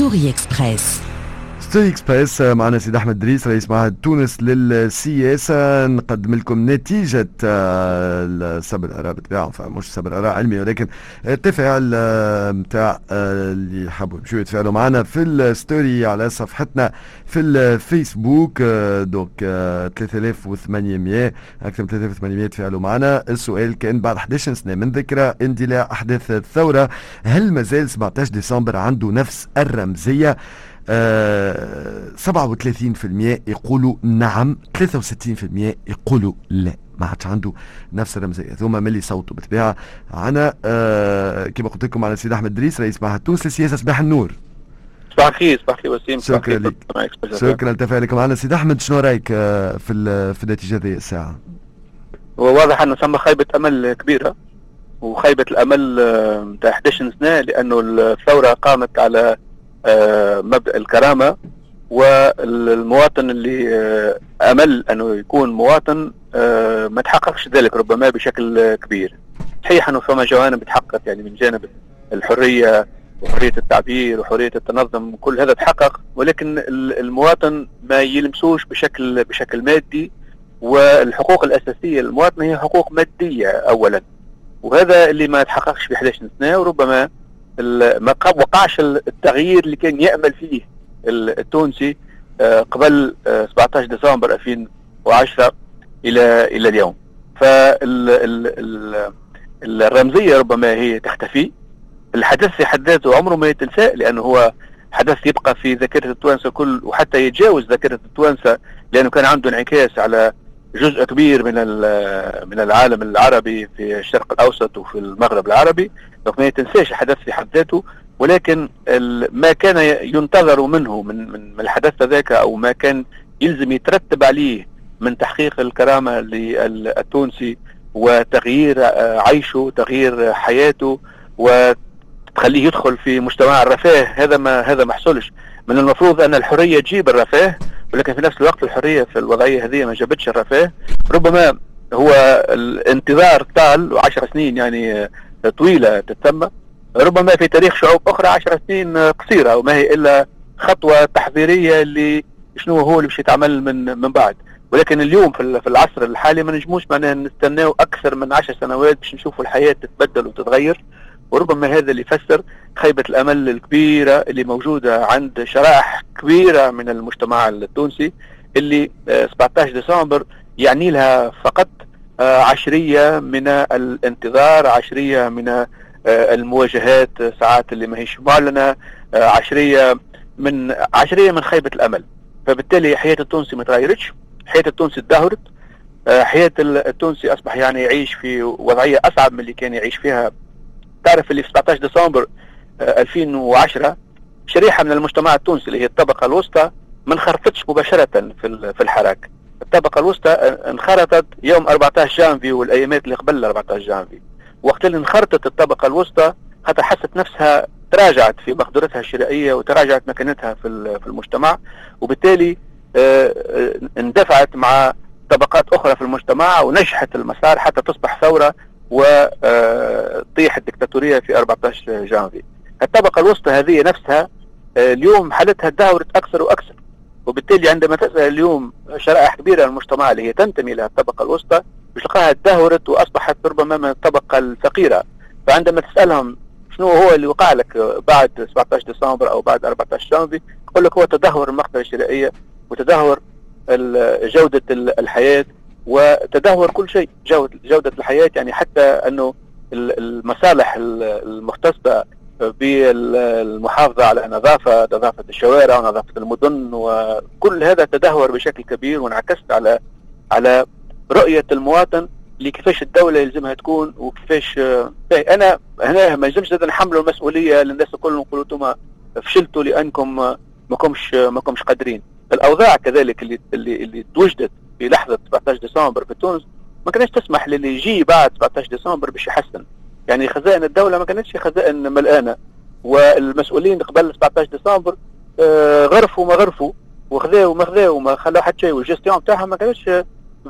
story Express story Express معنا سيد أحمد دريس رئيس معهد تونس للسياسة. نقدم لكم نتيجة آه، سبر الأراء بتاعهم مش سبر اراء علمي ولكن التفاعل نتاع آه، آه، اللي حبوا يمشوا يتفاعلوا معنا في ال story على صفحتنا في الفيسبوك donc 3800 أكثر من 3800 تفاعلوا معنا. السؤال كان بعد 11 سنة من ذكرى اندلاع أحداث الثورة؟ هل مازال 17 ديسمبر عنده نفس الرمزية؟ 37% يقولوا نعم 63% يقولوا لا. ما عادش عنده نفس الرمزية. ثم ملي صوته بالطبيعة أنا آه كما قلت لكم على السيد أحمد دريس رئيس معهد تونس للسياسة صباح النور. صباح الخير صباح الخير وسيم شكرا لك شكرا لتفاعلكم معنا. سيد أحمد شنو رأيك آه، في في النتيجة هذه الساعة؟ هو واضح أنه ثم خيبة أمل كبيرة وخيبة الأمل نتاع 11 سنة لأنه الثورة قامت على آه، مبدأ الكرامة والمواطن اللي آه، أمل أنه يكون مواطن آه، ما تحققش ذلك ربما بشكل كبير. صحيح أنه فما جوانب تحققت يعني من جانب الحرية وحرية التعبير وحرية التنظم كل هذا تحقق ولكن المواطن ما يلمسوش بشكل بشكل مادي والحقوق الأساسية للمواطن هي حقوق مادية اولا. وهذا اللي ما تحققش في 11 سنه وربما ما وقعش التغيير اللي كان يأمل فيه التونسي آه، قبل 17 آه، ديسمبر 2010 إلى إلى اليوم. فالرمزيه ربما هي تختفي. الحدث في حد ذاته عمره ما يتنسى لأنه هو حدث يبقى في ذاكرة التوانسة كل وحتى يتجاوز ذاكرة التوانسة لأنه كان عنده انعكاس على جزء كبير من من العالم العربي في الشرق الأوسط وفي المغرب العربي. ما يتنساش الحدث في حد ذاته. ولكن ما كان ينتظر منه من من الحدث ذاك أو ما كان يلزم يترتب عليه من تحقيق الكرامة للتونسي وتغيير عيشه تغيير حياته وتخليه يدخل في مجتمع الرفاه هذا ما هذا ما حصلش من المفروض أن الحرية تجيب الرفاه. ولكن في نفس الوقت الحرية في الوضعية هذه ما جابتش الرفاه. ربما هو الانتظار طال وعشر سنين يعني طويلة تتم. ربما في تاريخ شعوب أخرى عشر سنين قصيرة وما هي إلا خطوة تحضيريه اللي شنو هو اللي باش يتعمل من من بعد. ولكن اليوم في العصر الحالي ما نجموش معناها نستناو أكثر من عشر سنوات باش نشوفوا الحياة تتبدل وتتغير. وربما هذا اللي يفسر خيبة الأمل الكبيرة اللي موجودة عند شرائح كبيرة من المجتمع التونسي اللي 17 آه، ديسمبر يعني لها فقط آه، عشرية من الانتظار عشرية من آه، المواجهات ساعات اللي ما هيش معلنة عشرية من عشرية من خيبة الأمل. فبالتالي حياة التونسي ما تغيرتش حياة التونسي تدهورت حياة التونسي أصبح يعني يعيش في وضعية أصعب من اللي كان يعيش فيها تعرف اللي في 17 ديسمبر 2010 شريحة من المجتمع التونسي اللي هي الطبقة الوسطى ما انخرطتش مباشرة في في الحراك. الطبقة الوسطى انخرطت يوم 14 جانفي والأيامات اللي قبل 14 جانفي. وقت اللي انخرطت الطبقة الوسطى حتى حست نفسها تراجعت في مقدرتها الشرائية وتراجعت مكانتها في في المجتمع. وبالتالي آه، آه، اندفعت مع طبقات أخرى في المجتمع ونجحت المسار حتى تصبح ثورة وطيح الدكتاتورية في 14 جانفي. الطبقة الوسطى هذه نفسها آه، اليوم حالتها تدهورت أكثر وأكثر. وبالتالي عندما تسأل اليوم شرائح كبيرة من المجتمع اللي هي تنتمي إلى الطبقة الوسطى مش تلقاها تدهورت وأصبحت ربما من الطبقة الفقيرة. فعندما تسألهم شنو هو اللي وقع لك بعد 17 ديسمبر أو بعد 14 جانفي يقول لك هو تدهور المقدرة الشرائية وتدهور جودة الحياة وتدهور كل شيء جودة الحياة يعني حتى أنه المصالح المختصة بالمحافظة على نظافة نظافة الشوارع ونظافة المدن وكل هذا تدهور بشكل كبير وانعكست على على رؤية المواطن اللي كيفاش الدولة يلزمها تكون وكيفاش أنا هنا ما يلزمش نحملوا المسؤولية للناس الكل نقولوا أنتم فشلتوا لأنكم ما كمش ما كمش قادرين. الأوضاع كذلك اللي اللي اللي توجدت في لحظة 17 ديسمبر في تونس ما كانتش تسمح للي يجي بعد 17 ديسمبر باش يحسن. يعني خزائن الدولة ما كانتش خزائن ملآنة. والمسؤولين قبل 17 ديسمبر آه، غرفوا ما غرفوا وخذاوا ما خذاوا وما خلاوا حتى شيء. والجستيون بتاعها ما كانتش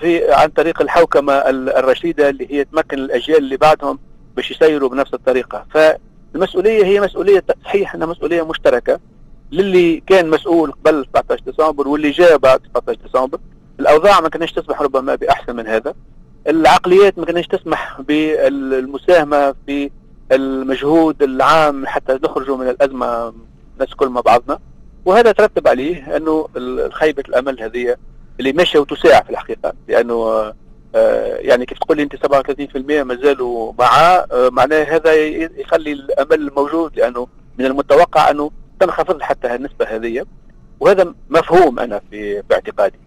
في عن طريق الحوكمة الرشيدة اللي هي تمكن الأجيال اللي بعدهم باش يسيروا بنفس الطريقة. فالمسؤولية هي مسؤولية صحيح أنها مسؤولية مشتركة. للي كان مسؤول قبل 17 ديسمبر واللي جاء بعد 17 ديسمبر. الأوضاع ما كانش تسمح ربما بأحسن من هذا. العقليات ما كانش تسمح بالمساهمة في المجهود العام حتى نخرجوا من الأزمة الناس كل مع بعضنا. وهذا ترتب عليه أنه خيبه الأمل هذه اللي ماشية وتساع في الحقيقة. لأنه آه، يعني كيف تقول لي أنت 37% ما زالوا معاه معناه هذا يخلي الأمل موجود. لأنه من المتوقع أنه تنخفض حتى النسبة هذه. وهذا مفهوم أنا في باعتقادي.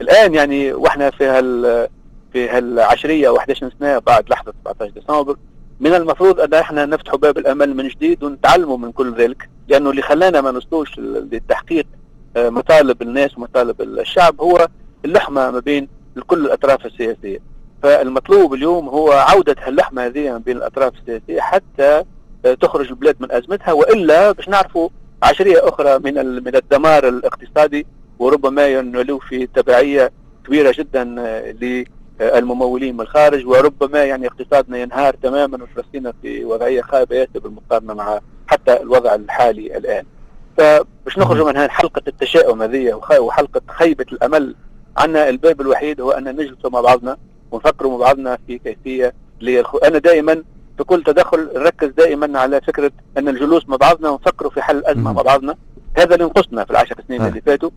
الآن يعني وإحنا في هال في هالعشرية و 11 سنة بعد لحظة 17 ديسمبر من المفروض أن إحنا نفتح باب الأمل من جديد ونتعلموا من كل ذلك لأنه اللي خلانا ما نوصلوش لتحقيق آه، مطالب الناس ومطالب الشعب هو اللحمة ما بين كل الأطراف السياسية. فالمطلوب اليوم هو عودة هاللحمة هذه ما بين الأطراف السياسية حتى آه، تخرج البلاد من أزمتها وإلا باش نعرفوا عشرية أخرى من من الدمار الاقتصادي وربما ينولوا في تبعية كبيرة جدا آه، الممولين من الخارج وربما يعني اقتصادنا ينهار تماما وفلسطين في وضعية خايبه ياسر بالمقارنة مع حتى الوضع الحالي الآن. فباش نخرج من حلقة التشاؤم هذه وحلقة خيبة الأمل عندنا الباب الوحيد هو أن نجلس مع بعضنا ونفكروا مع بعضنا في كيفية ليخو... أنا دائما في كل تدخل نركز دائما على فكرة أن الجلوس مع بعضنا ونفكروا في حل الازمه مع بعضنا هذا اللي نقصنا في العشر سنين اللي فاتوا.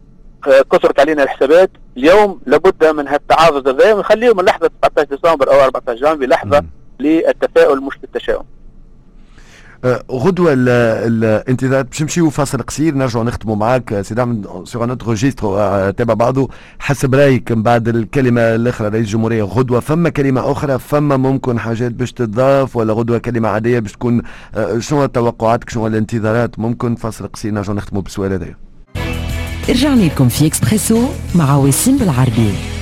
كثرت علينا الحسابات. اليوم لابد من هالتعاضد هذا ونخليه من لحظة 19 ديسمبر أو 14 جانفي لحظة للتفاؤل مش للتشاؤم. غدوه الانتظار باش نمشيو فاصل قصير. نرجعوا نختموا معاك سي أحمد sur notre registre تابع بعضه حسب رأيك من بعد الكلمة الأخرى رئيس الجمهوريه غدوه فما كلمة أخرى؟ فما ممكن حاجات باش تضاف ولا غدوه كلمة عادية باش تكون أه، شنو توقعاتك؟ شنو الانتظارات؟ ممكن فاصل قصير نرجعوا نختموا بالسؤال هذا. رجعنا لكم في اكسبريسو مع وسيم بالعربي.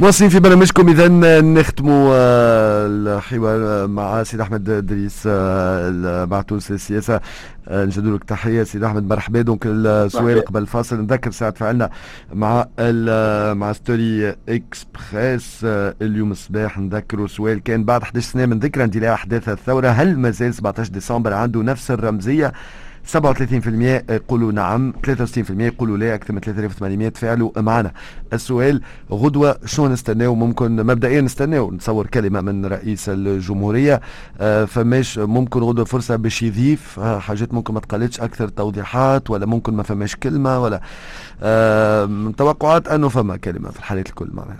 مواصلين في برنامجكم اذا نختموا آه، الحوار مع سيد أحمد دريس آه، معهد تونس للسياسة. آه، نجدوا لك تحية سيد أحمد. مرحبا. donc السؤال قبل الفاصل. نذكر ساعة فعلنا مع مع story Express اليوم الصباح. نذكروا سؤال كان بعد 11 سنة من ذكرى اندلاع أحداث الثورة. هل مازال 17 ديسمبر عنده نفس الرمزية؟ 37% يقولوا نعم 63% يقولوا لا أكثر من 3800 تفاعلوا معنا. السؤال غدوة شو نستناو؟ ممكن مبدئيا نستناو نتصور كلمة من رئيس الجمهورية. آه، فماش ممكن غدوة فرصة باش يضيف آه، حاجات ممكن ما تقلتش أكثر توضيحات ولا ممكن ما فماش كلمة ولا آه، توقعات أنه فما كلمة في الحالات الكل معناها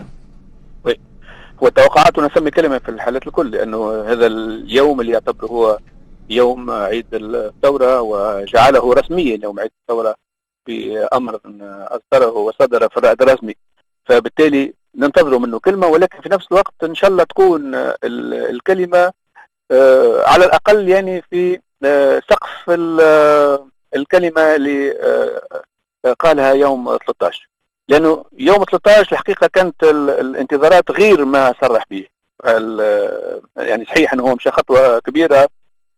هو التوقعات ونسمي كلمة في الحالات الكل لأنه هذا اليوم اللي يعتبر هو يوم عيد الثورة وجعله رسميا يوم عيد الثورة بأمر أصدره وصدر في الرائد الرسمي. فبالتالي ننتظر منه كلمة ولكن في نفس الوقت إن شاء الله تكون الكلمة آه، على الأقل يعني في آه، سقف الكلمة اللي آه، قالها يوم 13 لأنه يوم 13 الحقيقة كانت الانتظارات غير ما صرح به. يعني صحيح أنه هو مشى خطوة كبيرة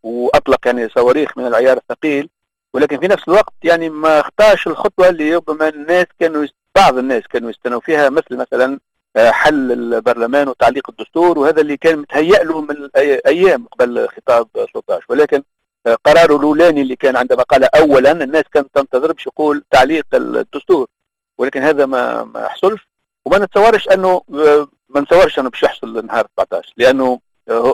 وأطلق يعني صواريخ من العيار الثقيل ولكن في نفس الوقت يعني ما اختارش الخطوة اللي ربما الناس كانوا بعض الناس كانوا يستنوا فيها مثل مثلا آه، حل البرلمان وتعليق الدستور وهذا اللي كان متهيأ له من أيام قبل خطاب 13 ولكن آه، قراره الأولاني اللي كان عندما قال اولا الناس كانت تنتظر باش يقول تعليق الدستور. ولكن هذا ما ما حصلش. وما نتصورش أنه آه، ما نتصورش أنه باش يحصل نهار 14 لأنه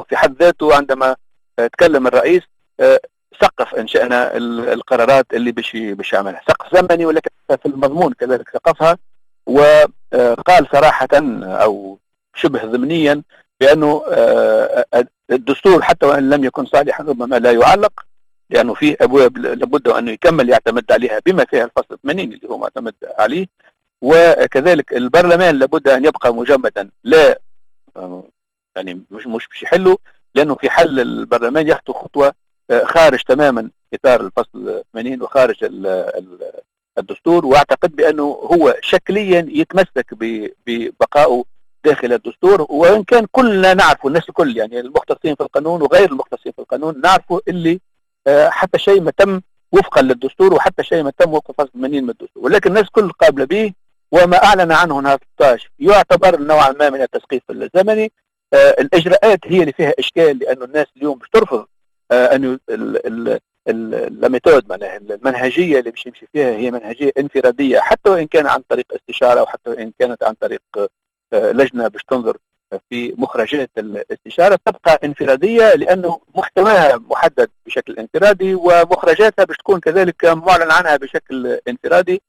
في حد ذاته عندما تكلم الرئيس آه، سقف انشانا القرارات اللي باش باش يعملها. سقف زمني ولكن في المضمون كذلك سقفها. وقال صراحة أو شبه ضمنيا بأنه آه، الدستور حتى وإن لم يكن صالحا ربما لا يعلق لأنه فيه أبواب لابد انه يكمل يعتمد عليها بما فيها الفصل 80 اللي هو معتمد عليه. وكذلك البرلمان لابد أن يبقى مجمدا لا آه، يعني مش مش باش يحلوا. لأنه في حل البرلمان يخطو خطوة آه، خارج تماما إطار الفصل 80 وخارج الدستور وأعتقد بأنه هو شكليا يتمسك ببقائه داخل الدستور. وإن كان كلنا نعرف الناس الكل يعني المختصين في القانون وغير المختصين في القانون نعرفوا اللي آه، حتى شيء ما تم وفقا للدستور وحتى شيء ما تم وفق فصل 80 من الدستور. ولكن الناس كل قابلة به وما أعلن عنه نهار 16 يعتبر نوعا ما من التسقيف الزمني. الإجراءات هي اللي فيها إشكال لأنه الناس اليوم مش ترفض آه، انه الميثود معناها المنهجية اللي باش يمشي فيها هي منهجية انفرادية حتى وإن كان عن طريق استشارة وحتى وإن كانت عن طريق آه، لجنة باش تنظر في مخرجات الاستشارة تبقى انفرادية لأنه محتواها محدد بشكل انفرادي ومخرجاتها باش تكون كذلك معلن عنها بشكل انفرادي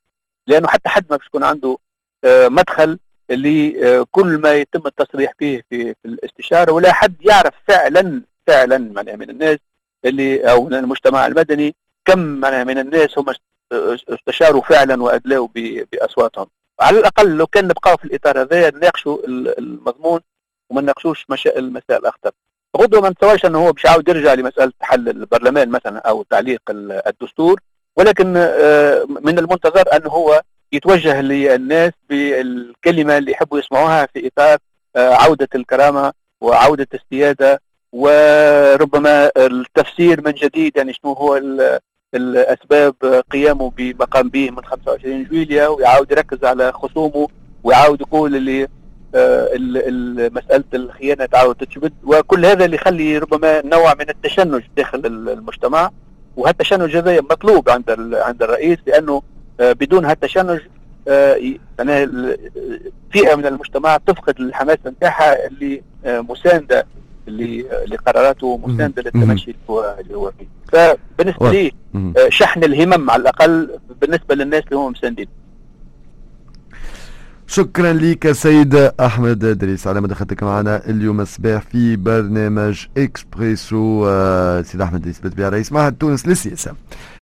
لأنه حتى حد ما باش يكون عنده آه، مدخل لكل ما يتم التصريح فيه في, في الاستشارة ولا حد يعرف فعلا فعلا من الناس اللي أو من المجتمع المدني كم من الناس هم استشاروا فعلا وادلوا بأصواتهم. على الأقل لو كان نبقاو في الإطار هذا نناقشوا المضمون وما نناقشوش المسائل الاخطر غدوة ما نتصورش إنه هو باش يعاود يرجع لمسألة حل البرلمان مثلا أو تعليق الدستور ولكن آه، من المنتظر أنه هو يتوجه للناس بالكلمة اللي يحبوا يسمعوها في إطار آه، عودة الكرامة وعودة السيادة وربما التفسير من جديد يعني شنو هو الأسباب قيامه بما قام به من 25 جويليا ويعاود يركز على خصومه ويعاود يقول اللي آه، مسألة الخيانة تعاود تتجبد وكل هذا اللي يخلي ربما نوع من التشنج داخل المجتمع. وهالتشنج هذا مطلوب عند عند الرئيس لأنه بدون هالتشنج آه، فئة من المجتمع تفقد الحماس نتاعها اللي مساندة لقراراته مساندة للتمشي اللي هو فيه فبالنسبه لي آه، شحن الهمم على الأقل بالنسبة للناس اللي هم مساندين. شكرا لك سيد أحمد إدريس على مداخلتك معنا اليوم الصباح في برنامج إكسبريسو. آه، سيد أحمد إدريس بالطبيعه رئيس معهد تونس للسياسة.